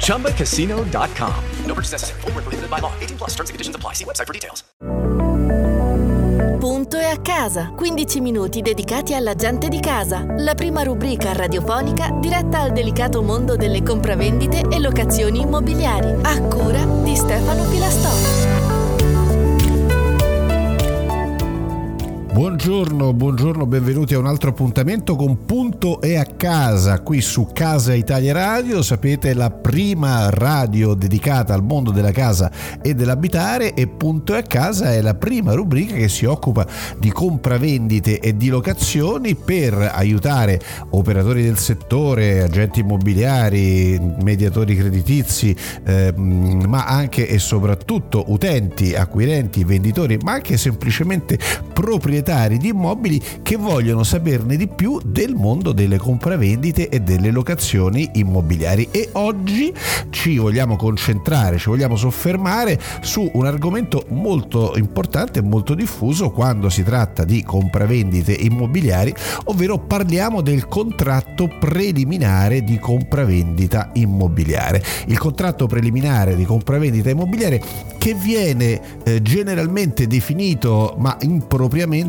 ChumbaCasino.com. No purchase necessary. Void were prohibited by law. 18 plus. Terms and conditions apply. See website for details. Punto e a casa. 15 minuti dedicati alla gente di casa. La prima rubrica radiofonica diretta al delicato mondo delle compravendite e locazioni immobiliari. A cura di Stefano Pilastò. Buongiorno, buongiorno, benvenuti a un altro appuntamento con Punto e a casa qui su Casa Italia Radio. Sapete, la prima radio dedicata al mondo della casa e dell'abitare e Punto e a casa è la prima rubrica che si occupa di compravendite e di locazioni per aiutare operatori del settore, agenti immobiliari, mediatori creditizi, ehm, ma anche e soprattutto utenti, acquirenti, venditori, ma anche semplicemente proprietari di immobili che vogliono saperne di più del mondo delle compravendite e delle locazioni immobiliari. E oggi ci vogliamo concentrare, ci vogliamo soffermare su un argomento molto importante e molto diffuso quando si tratta di compravendite immobiliari, ovvero parliamo del contratto preliminare di compravendita immobiliare. Il contratto preliminare di compravendita immobiliare che viene eh, generalmente definito ma impropriamente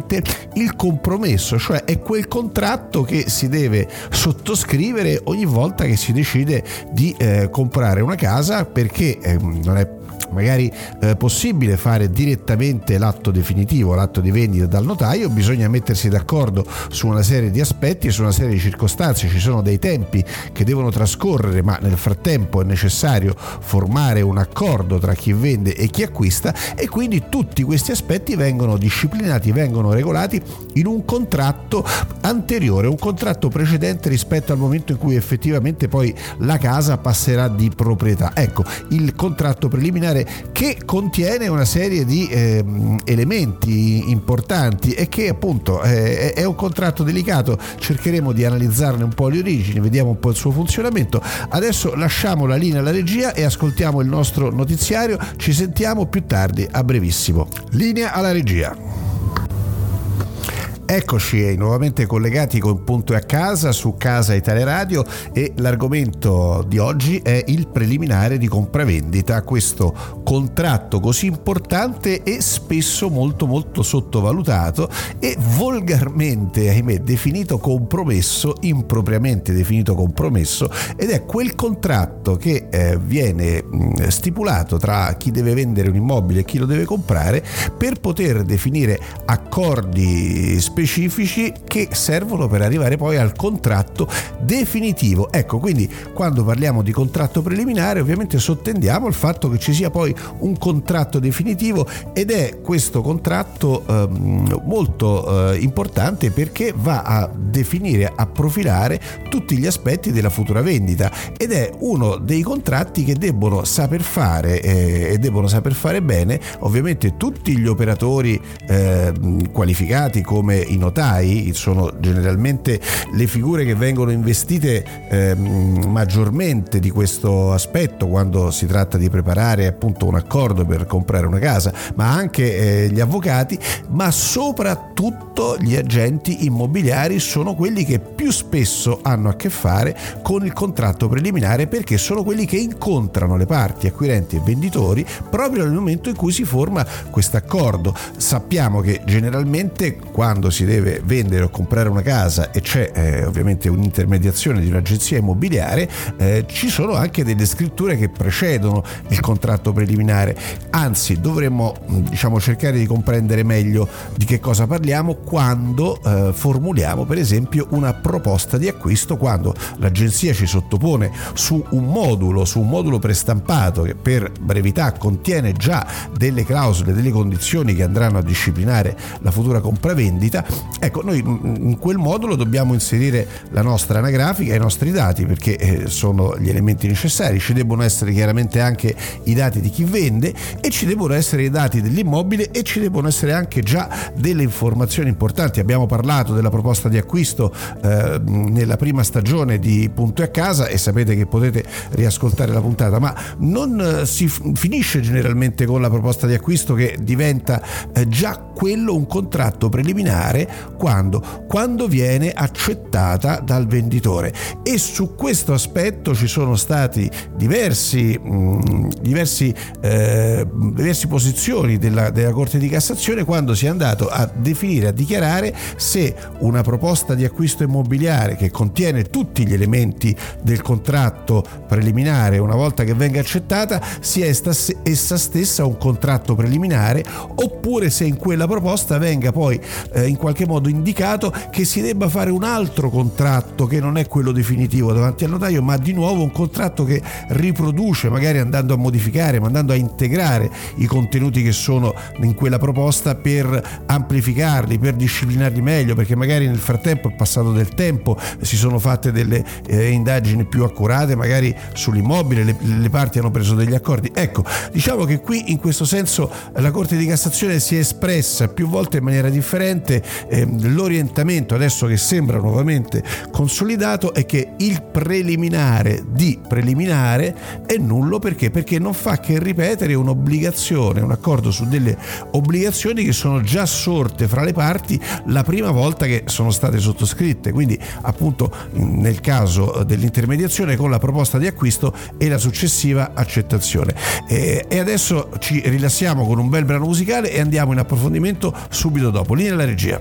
il compromesso, cioè è quel contratto che si deve sottoscrivere ogni volta che si decide di eh, comprare una casa perché eh, non è magari eh, possibile fare direttamente l'atto definitivo, l'atto di vendita dal notaio, bisogna mettersi d'accordo su una serie di aspetti e su una serie di circostanze, ci sono dei tempi che devono trascorrere, ma nel frattempo è necessario formare un accordo tra chi vende e chi acquista e quindi tutti questi aspetti vengono disciplinati, vengono regolati in un contratto anteriore, un contratto precedente rispetto al momento in cui effettivamente poi la casa passerà di proprietà. Ecco, il contratto preliminare che contiene una serie di eh, elementi importanti e che appunto eh, è un contratto delicato, cercheremo di analizzarne un po' le origini, vediamo un po' il suo funzionamento. Adesso lasciamo la linea alla regia e ascoltiamo il nostro notiziario, ci sentiamo più tardi, a brevissimo. Linea alla regia. Eccoci nuovamente collegati con Punto a casa su Casa Italia Radio e l'argomento di oggi è il preliminare di compravendita, questo contratto così importante e spesso molto molto sottovalutato e volgarmente, ahimè, definito compromesso, impropriamente definito compromesso ed è quel contratto che eh, viene mh, stipulato tra chi deve vendere un immobile e chi lo deve comprare per poter definire accordi specifici specifici che servono per arrivare poi al contratto definitivo. Ecco, quindi quando parliamo di contratto preliminare ovviamente sottendiamo il fatto che ci sia poi un contratto definitivo ed è questo contratto ehm, molto eh, importante perché va a definire, a profilare tutti gli aspetti della futura vendita ed è uno dei contratti che debbono saper fare eh, e debbono saper fare bene ovviamente tutti gli operatori eh, qualificati come i notai sono generalmente le figure che vengono investite eh, maggiormente di questo aspetto quando si tratta di preparare appunto un accordo per comprare una casa, ma anche eh, gli avvocati, ma soprattutto gli agenti immobiliari sono quelli che più spesso hanno a che fare con il contratto preliminare perché sono quelli che incontrano le parti acquirenti e venditori proprio nel momento in cui si forma questo accordo. Sappiamo che generalmente quando si si deve vendere o comprare una casa e c'è eh, ovviamente un'intermediazione di un'agenzia immobiliare, eh, ci sono anche delle scritture che precedono il contratto preliminare. Anzi, dovremmo diciamo, cercare di comprendere meglio di che cosa parliamo quando eh, formuliamo per esempio una proposta di acquisto, quando l'agenzia ci sottopone su un modulo, su un modulo prestampato che per brevità contiene già delle clausole, delle condizioni che andranno a disciplinare la futura compravendita, ecco noi in quel modulo dobbiamo inserire la nostra anagrafica e i nostri dati perché eh, sono gli elementi necessari, ci debbono essere chiaramente anche i dati di chi vende e ci debbono essere i dati dell'immobile e ci debbono essere anche già delle informazioni importanti. Abbiamo parlato della proposta di acquisto eh, nella prima stagione di Punto a casa e sapete che potete riascoltare la puntata, ma non eh, si finisce generalmente con la proposta di acquisto che diventa eh, già quello un contratto preliminare quando, quando viene accettata dal venditore. E su questo aspetto ci sono stati diversi, mh, diversi, eh, diverse posizioni della, della Corte di Cassazione quando si è andato a definire, a dichiarare se una proposta di acquisto immobiliare che contiene tutti gli elementi del contratto preliminare una volta che venga accettata sia essa stessa un contratto preliminare oppure se in quella proposta venga poi eh, in qualche modo indicato che si debba fare un altro contratto che non è quello definitivo davanti al notaio ma di nuovo un contratto che riproduce magari andando a modificare ma andando a integrare i contenuti che sono in quella proposta per amplificarli per disciplinarli meglio perché magari nel frattempo è passato del tempo si sono fatte delle eh, indagini più accurate magari sull'immobile le, le parti hanno preso degli accordi. Ecco diciamo che qui in questo senso la Corte di Cassazione si è espressa più volte in maniera differente eh, l'orientamento adesso che sembra nuovamente consolidato è che il preliminare di preliminare è nullo perché? Perché non fa che ripetere un'obbligazione, un accordo su delle obbligazioni che sono già sorte fra le parti la prima volta che sono state sottoscritte. Quindi appunto nel caso dell'intermediazione con la proposta di acquisto e la successiva accettazione. E adesso ci rilassiamo con un bel brano musicale e andiamo in approfondimento subito dopo. Linea alla regia.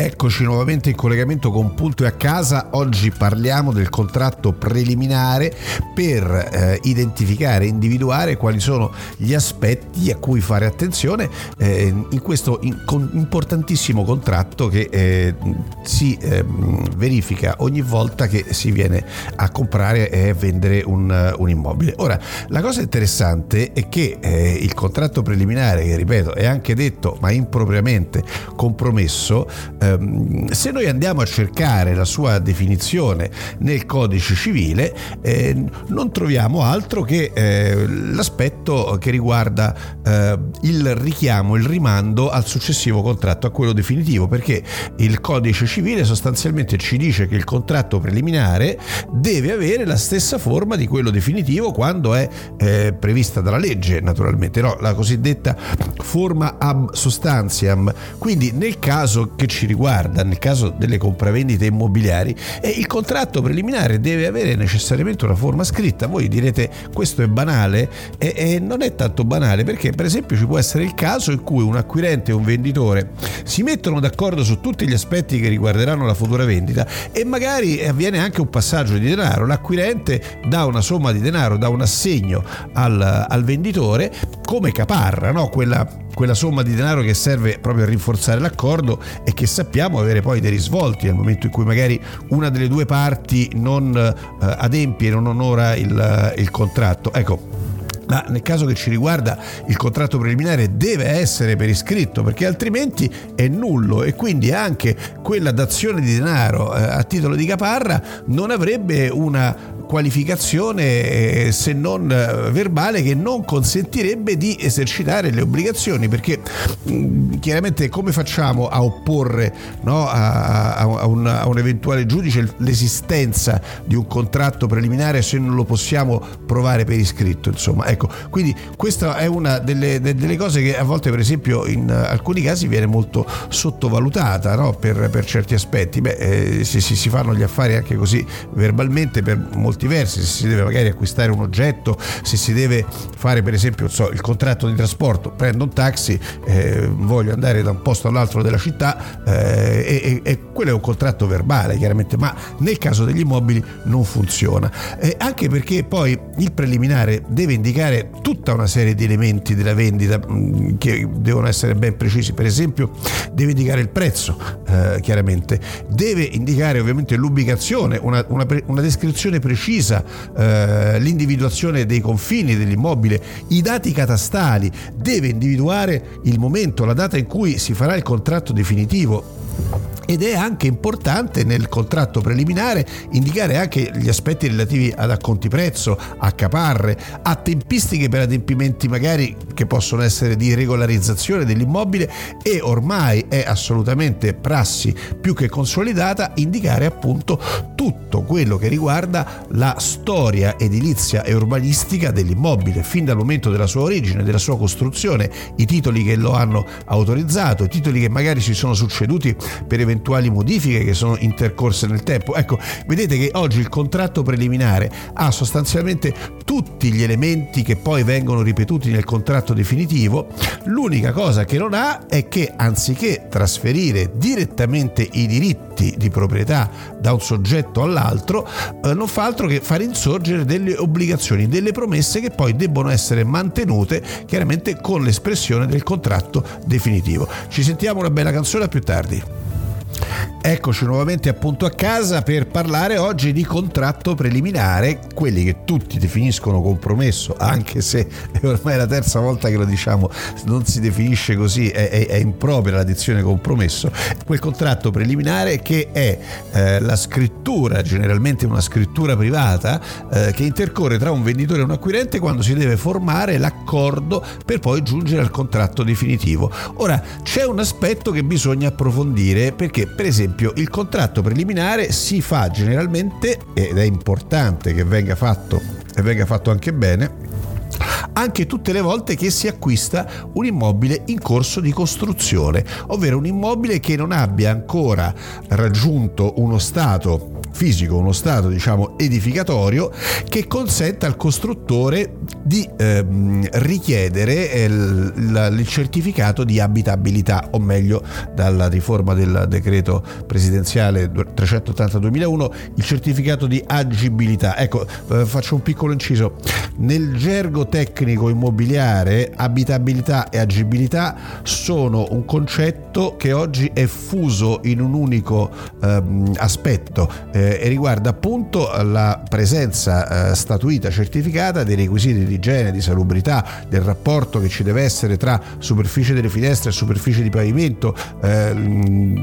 Eccoci nuovamente in collegamento con Punto e a casa. Oggi parliamo del contratto preliminare per eh, identificare e individuare quali sono gli aspetti a cui fare attenzione eh, in questo in, con, importantissimo contratto che eh, si ehm, verifica ogni volta che si viene a comprare e vendere un, un immobile. Ora, la cosa interessante è che eh, il contratto preliminare, che ripeto è anche detto ma impropriamente compromesso, eh, Ehm, se noi andiamo a cercare la sua definizione nel codice civile eh, non troviamo altro che eh, l'aspetto che riguarda eh, il richiamo, il rimando al successivo contratto, a quello definitivo, perché il codice civile sostanzialmente ci dice che il contratto preliminare deve avere la stessa forma di quello definitivo quando è eh, prevista dalla legge, naturalmente, no? la cosiddetta forma ab sostantiam. Quindi nel caso che ci riguarda riguarda, nel caso delle compravendite immobiliari, e il contratto preliminare deve avere necessariamente una forma scritta. Voi direte questo è banale e, e non è tanto banale perché per esempio ci può essere il caso in cui un acquirente e un venditore si mettono d'accordo su tutti gli aspetti che riguarderanno la futura vendita e magari avviene anche un passaggio di denaro. L'acquirente dà una somma di denaro, dà un assegno al, al venditore come caparra, no? quella quella somma di denaro che serve proprio a rinforzare l'accordo e che sappiamo avere poi dei risvolti nel momento in cui magari una delle due parti non eh, adempie, non onora il, il contratto. Ecco, ma nel caso che ci riguarda il contratto preliminare deve essere per iscritto perché altrimenti è nullo e quindi anche quella dazione di denaro eh, a titolo di caparra non avrebbe una qualificazione eh, se non eh, verbale che non consentirebbe di esercitare le obbligazioni perché mm, chiaramente come facciamo a opporre no, a, a, un, a, un, eventuale giudice l'esistenza di un contratto preliminare se non lo possiamo provare per iscritto insomma ecco. Quindi questa è una delle, delle cose che a volte per esempio in alcuni casi viene molto sottovalutata no, per, per, certi aspetti. Beh eh, se si, si fanno gli affari anche così verbalmente per molti molti versi, se si deve magari acquistare un oggetto, se si deve fare per esempio so, il contratto di trasporto, prendo un taxi, eh, voglio andare da un posto all'altro della città eh, e, e, quello è un contratto verbale chiaramente, ma nel caso degli immobili non funziona. Eh, anche perché poi il preliminare deve indicare tutta una serie di elementi della vendita mh, mm, che devono essere ben precisi, per esempio deve indicare il prezzo, eh, chiaramente, deve indicare ovviamente l'ubicazione, una, una, una descrizione precisa, eh, l'individuazione dei confini dell'immobile, i dati catastali, deve individuare il momento, la data in cui si farà il contratto definitivo ed è anche importante nel contratto preliminare indicare anche gli aspetti relativi ad acconti prezzo, a caparre, a tempistiche per adempimenti magari che possono essere di regolarizzazione dell'immobile e ormai è assolutamente prassi più che consolidata indicare appunto tutto quello che riguarda la storia edilizia e urbanistica dell'immobile. Fin dal momento della sua origine, della sua costruzione, i titoli che lo hanno autorizzato, i titoli che magari si sono succeduti per eventuali modifiche che sono intercorse nel tempo. Ecco, vedete che oggi il contratto preliminare ha sostanzialmente tutti gli elementi che poi vengono ripetuti nel contratto definitivo. L'unica cosa che non ha è che anziché trasferire direttamente i diritti di proprietà da un soggetto all'altro, eh, non fa altro che far insorgere delle obbligazioni, delle promesse che poi debbono essere mantenute chiaramente con l'espressione del contratto definitivo. Ci sentiamo una bella canzone a più tardi. Eccoci nuovamente appunto a casa per parlare oggi di contratto preliminare, quelli che tutti definiscono compromesso, anche se è ormai la terza volta che lo diciamo, non si definisce così, è, è, è impropria la dizione compromesso, quel contratto preliminare che è eh, la scrittura, generalmente una scrittura privata, eh, che intercorre tra un venditore e un acquirente quando si deve formare l'accordo per poi giungere al contratto definitivo. Ora c'è un aspetto che bisogna approfondire perché per esempio il contratto preliminare si fa generalmente ed è importante che venga fatto e venga fatto anche bene anche tutte le volte che si acquista un immobile in corso di costruzione, ovvero un immobile che non abbia ancora raggiunto uno stato fisico, uno stato diciamo edificatorio che consenta al costruttore di ehm, richiedere il, il, certificato di abitabilità, o meglio dalla riforma del decreto presidenziale 380-2001, il certificato di agibilità. Ecco, eh, faccio un piccolo inciso. Nel gergo tecnico immobiliare, abitabilità e agibilità sono un concetto che oggi è fuso in un unico ehm, aspetto eh, e riguarda appunto la presenza eh, statuita certificata dei requisiti di igiene, di salubrità, del rapporto che ci deve essere tra superficie delle finestre e superficie di pavimento, eh,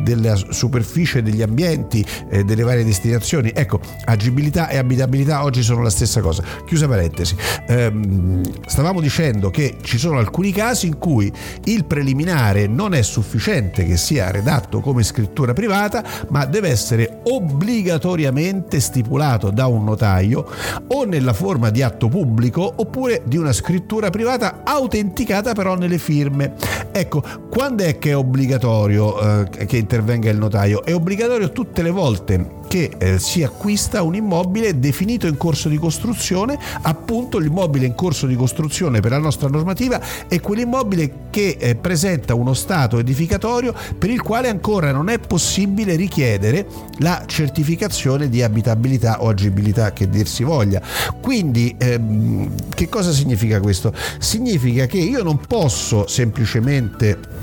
della superficie degli ambienti, eh, delle varie destinazioni. Ecco, agibilità e abitabilità oggi sono la stessa cosa. Chiusa parentesi. Ehm, stavamo dicendo che ci sono alcuni casi in cui il preliminare non è sufficiente che sia redatto come scrittura privata, ma deve essere obbligatoriamente stipulato da un notaio o nella forma di atto pubblico oppure di una scrittura privata autenticata però nelle firme. Ecco, quando è che è obbligatorio eh, che intervenga il notaio? È obbligatorio tutte le volte che eh, si acquista un immobile definito in corso di costruzione, appunto l'immobile in corso di costruzione per la nostra normativa è quell'immobile che eh, presenta uno stato edificatorio per il quale ancora non è possibile richiedere la certificazione di abitabilità o agibilità che dir si voglia. Quindi ehm, che cosa significa questo? Significa che io non posso semplicemente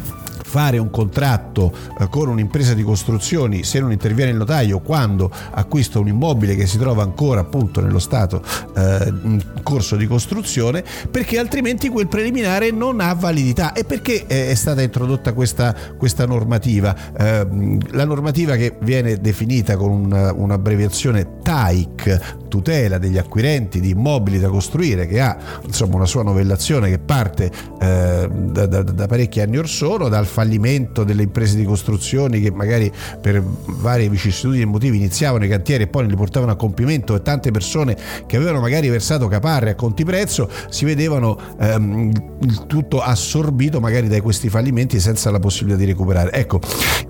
fare un contratto eh, con un'impresa di costruzioni se non interviene il notaio quando acquista un immobile che si trova ancora appunto nello stato eh, in corso di costruzione perché altrimenti quel preliminare non ha validità. E perché è stata introdotta questa, questa normativa? Eh, la normativa che viene definita con una, un'abbreviazione TAIC tutela degli acquirenti di immobili da costruire che ha insomma una sua novellazione che parte eh, da, da, da, parecchi anni or sono dal fallimento delle imprese di costruzioni che magari per varie vicissitudini e motivi iniziavano i cantieri e poi li portavano a compimento e tante persone che avevano magari versato caparre a conti prezzo si vedevano ehm, il tutto assorbito magari da questi fallimenti senza la possibilità di recuperare. Ecco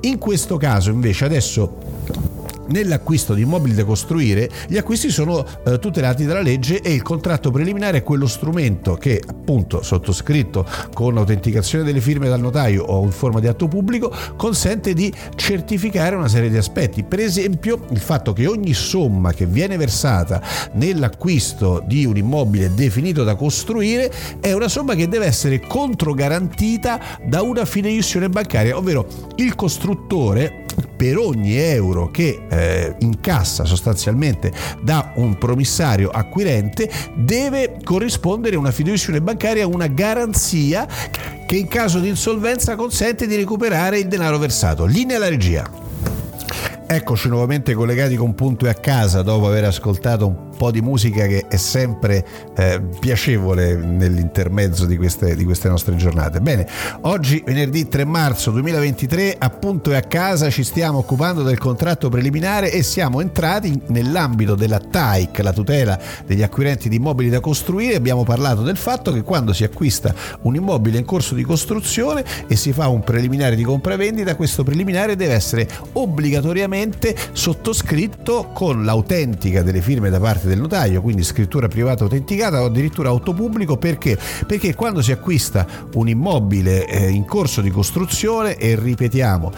in questo caso invece adesso nell'acquisto di immobili da costruire gli acquisti sono eh, tutelati dalla legge e il contratto preliminare è quello strumento che appunto sottoscritto con autenticazione delle firme dal notaio o in forma di atto pubblico consente di certificare una serie di aspetti. Per esempio il fatto che ogni somma che viene versata nell'acquisto di un immobile definito da costruire è una somma che deve essere controgarantita da una fideiussione bancaria ovvero il costruttore per ogni euro che eh, incassa sostanzialmente da un promissario acquirente deve corrispondere una fiduciaria bancaria, una garanzia che in caso di insolvenza consente di recuperare il denaro versato. Linea alla regia. Eccoci nuovamente collegati con Punto e a casa dopo aver ascoltato un po' di musica che è sempre eh, piacevole nell'intermezzo di queste, di queste, nostre giornate. Bene, oggi venerdì 3 marzo 2023 appunto e a casa ci stiamo occupando del contratto preliminare e siamo entrati nell'ambito della TAIC, la tutela degli acquirenti di immobili da costruire. Abbiamo parlato del fatto che quando si acquista un immobile in corso di costruzione e si fa un preliminare di compravendita, questo preliminare deve essere obbligatoriamente sottoscritto con l'autentica delle firme da parte del notaio, quindi scrittura privata autenticata o addirittura autopubblico perché? Perché quando si acquista un immobile eh, in corso di costruzione e ripetiamo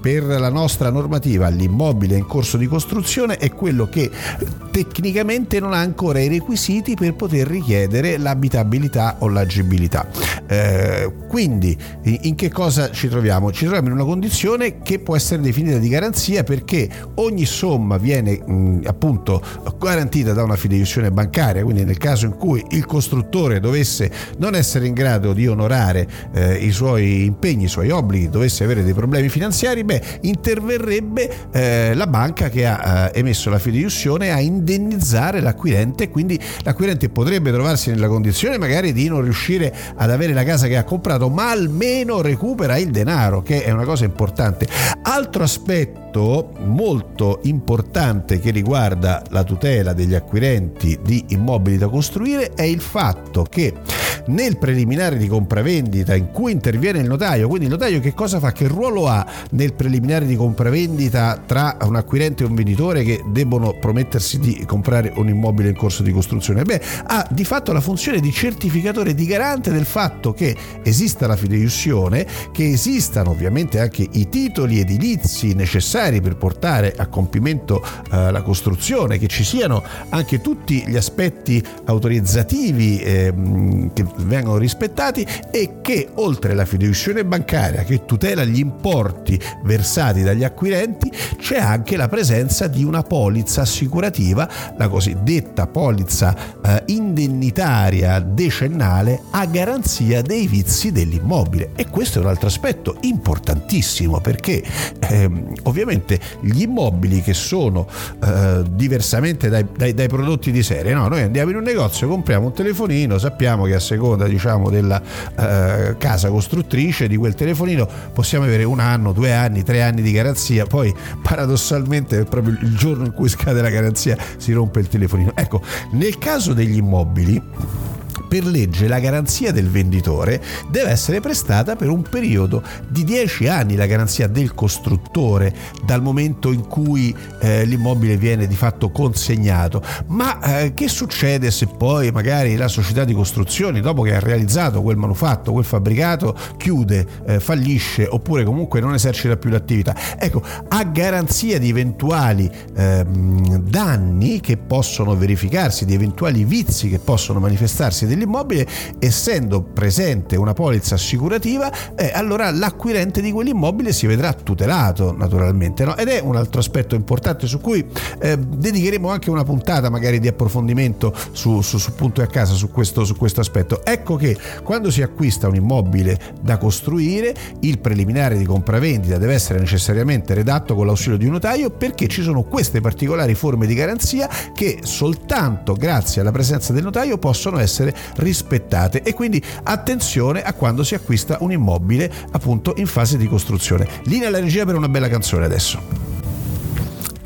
per la nostra normativa l'immobile in corso di costruzione è quello che tecnicamente non ha ancora i requisiti per poter richiedere l'abitabilità o l'agibilità. Eh, quindi in che cosa ci troviamo? Ci troviamo in una condizione che può essere definita di garanzia perché ogni somma viene appunto garantita da una fideiussione bancaria, quindi nel caso in cui il costruttore dovesse non essere in grado di onorare eh, i suoi impegni, i suoi obblighi, dovesse avere dei problemi finanziari, beh, interverrebbe eh, la banca che ha eh, emesso la fideiussione a indennizzare l'acquirente, quindi l'acquirente potrebbe trovarsi nella condizione magari di non riuscire ad avere la casa che ha comprato, ma almeno recupera il denaro, che è una cosa importante. Altro aspetto molto importante che riguarda la tutela degli acquirenti di immobili da costruire è il fatto che nel preliminare di compravendita in cui interviene il notaio, quindi il notaio che cosa fa? Che ruolo ha nel preliminare di compravendita tra un acquirente e un venditore che debbono promettersi di comprare un immobile in corso di costruzione? Beh, ha di fatto la funzione di certificatore, di garante del fatto che esista la fideiussione, che esistano ovviamente anche i titoli edilizi necessari per portare a compimento eh, la costruzione, che ci siano anche tutti gli aspetti autorizzativi eh, che vengono rispettati e che oltre alla fideiussione bancaria che tutela gli importi versati dagli acquirenti c'è anche la presenza di una polizza assicurativa, la cosiddetta polizza eh, indennitaria decennale a garanzia dei vizi dell'immobile e questo è un altro aspetto importantissimo perché ehm, ovviamente gli immobili che sono eh, diversamente dai, dai, dai, prodotti di serie, no? noi andiamo in un negozio, compriamo un telefonino, sappiamo che a seconda diciamo della eh, casa costruttrice di quel telefonino possiamo avere un anno, due anni, tre anni di garanzia, poi paradossalmente proprio il giorno in cui scade la garanzia si rompe il telefonino. Ecco, nel caso degli immobili per legge la garanzia del venditore deve essere prestata per un periodo di 10 anni, la garanzia del costruttore dal momento in cui eh, l'immobile viene di fatto consegnato. Ma eh, che succede se poi magari la società di costruzioni, dopo che ha realizzato quel manufatto, quel fabbricato, chiude, eh, fallisce oppure comunque non esercita più l'attività? Ecco, a garanzia di eventuali ehm, danni che possono verificarsi, di eventuali vizi che possono manifestarsi dell'immobile, essendo presente una polizza assicurativa, eh, allora l'acquirente di quell'immobile si vedrà tutelato naturalmente. No? Ed è un altro aspetto importante su cui eh, dedicheremo anche una puntata magari di approfondimento su, su, su punto e a casa su questo, su questo aspetto. Ecco che quando si acquista un immobile da costruire, il preliminare di compravendita deve essere necessariamente redatto con l'ausilio di un notaio perché ci sono queste particolari forme di garanzia che soltanto grazie alla presenza del notaio possono essere rispettate e quindi attenzione a quando si acquista un immobile appunto in fase di costruzione. Linea alla regia per una bella canzone adesso.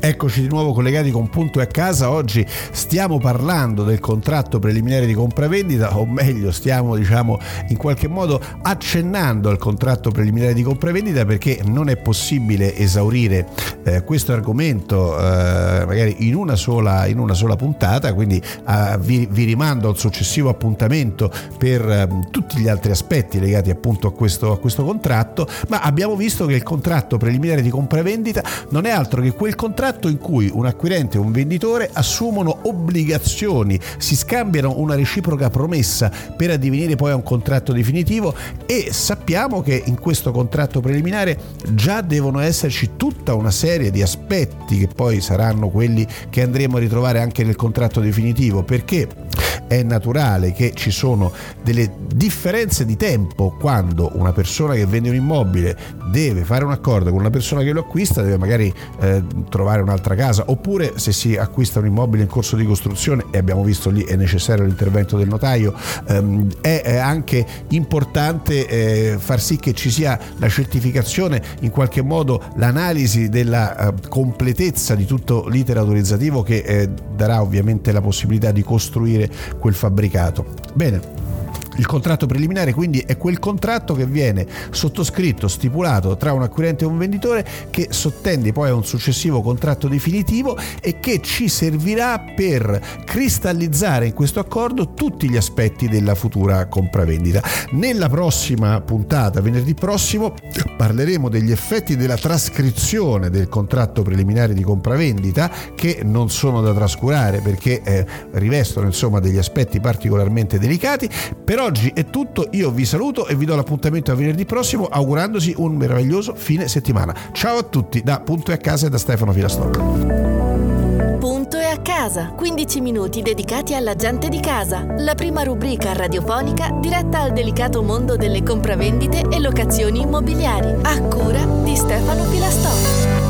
Eccoci di nuovo collegati con Punto e a casa. Oggi stiamo parlando del contratto preliminare di compravendita, o meglio, stiamo diciamo in qualche modo accennando al contratto preliminare di compravendita perché non è possibile esaurire eh, questo argomento eh, magari in una sola, in una sola puntata, quindi eh, vi, vi, rimando a un successivo appuntamento per ehm, tutti gli altri aspetti legati appunto a questo, a questo contratto, ma abbiamo visto che il contratto preliminare di compravendita non è altro che quel contratto contratto in cui un acquirente e un venditore assumono obbligazioni, si scambiano una reciproca promessa per addivenire poi a un contratto definitivo e sappiamo che in questo contratto preliminare già devono esserci tutta una serie di aspetti che poi saranno quelli che andremo a ritrovare anche nel contratto definitivo. Perché è naturale che ci sono delle differenze di tempo quando una persona che vende un immobile deve fare un accordo con una persona che lo acquista, deve magari eh, trovare un'altra casa, oppure se si acquista un immobile in corso di costruzione e abbiamo visto lì è necessario l'intervento del notaio, ehm, è, è, anche importante eh, far sì che ci sia la certificazione, in qualche modo l'analisi della eh, completezza di tutto l'iter autorizzativo che eh, darà ovviamente la possibilità di costruire quel fabbricato. Bene. Il contratto preliminare quindi è quel contratto che viene sottoscritto, stipulato tra un acquirente e un venditore che sottende poi a un successivo contratto definitivo e che ci servirà per cristallizzare in questo accordo tutti gli aspetti della futura compravendita. Nella prossima puntata, venerdì prossimo, parleremo degli effetti della trascrizione del contratto preliminare di compravendita che non sono da trascurare perché eh, rivestono insomma degli aspetti particolarmente delicati, però oggi è tutto, io vi saluto e vi do l'appuntamento a venerdì prossimo augurandosi un meraviglioso fine settimana. Ciao a tutti da Punto e a casa e da Stefano Filastoro. Punto e a casa, 15 minuti dedicati alla gente di casa, la prima rubrica radiofonica diretta al delicato mondo delle compravendite e locazioni immobiliari, a cura di Stefano Filastoro.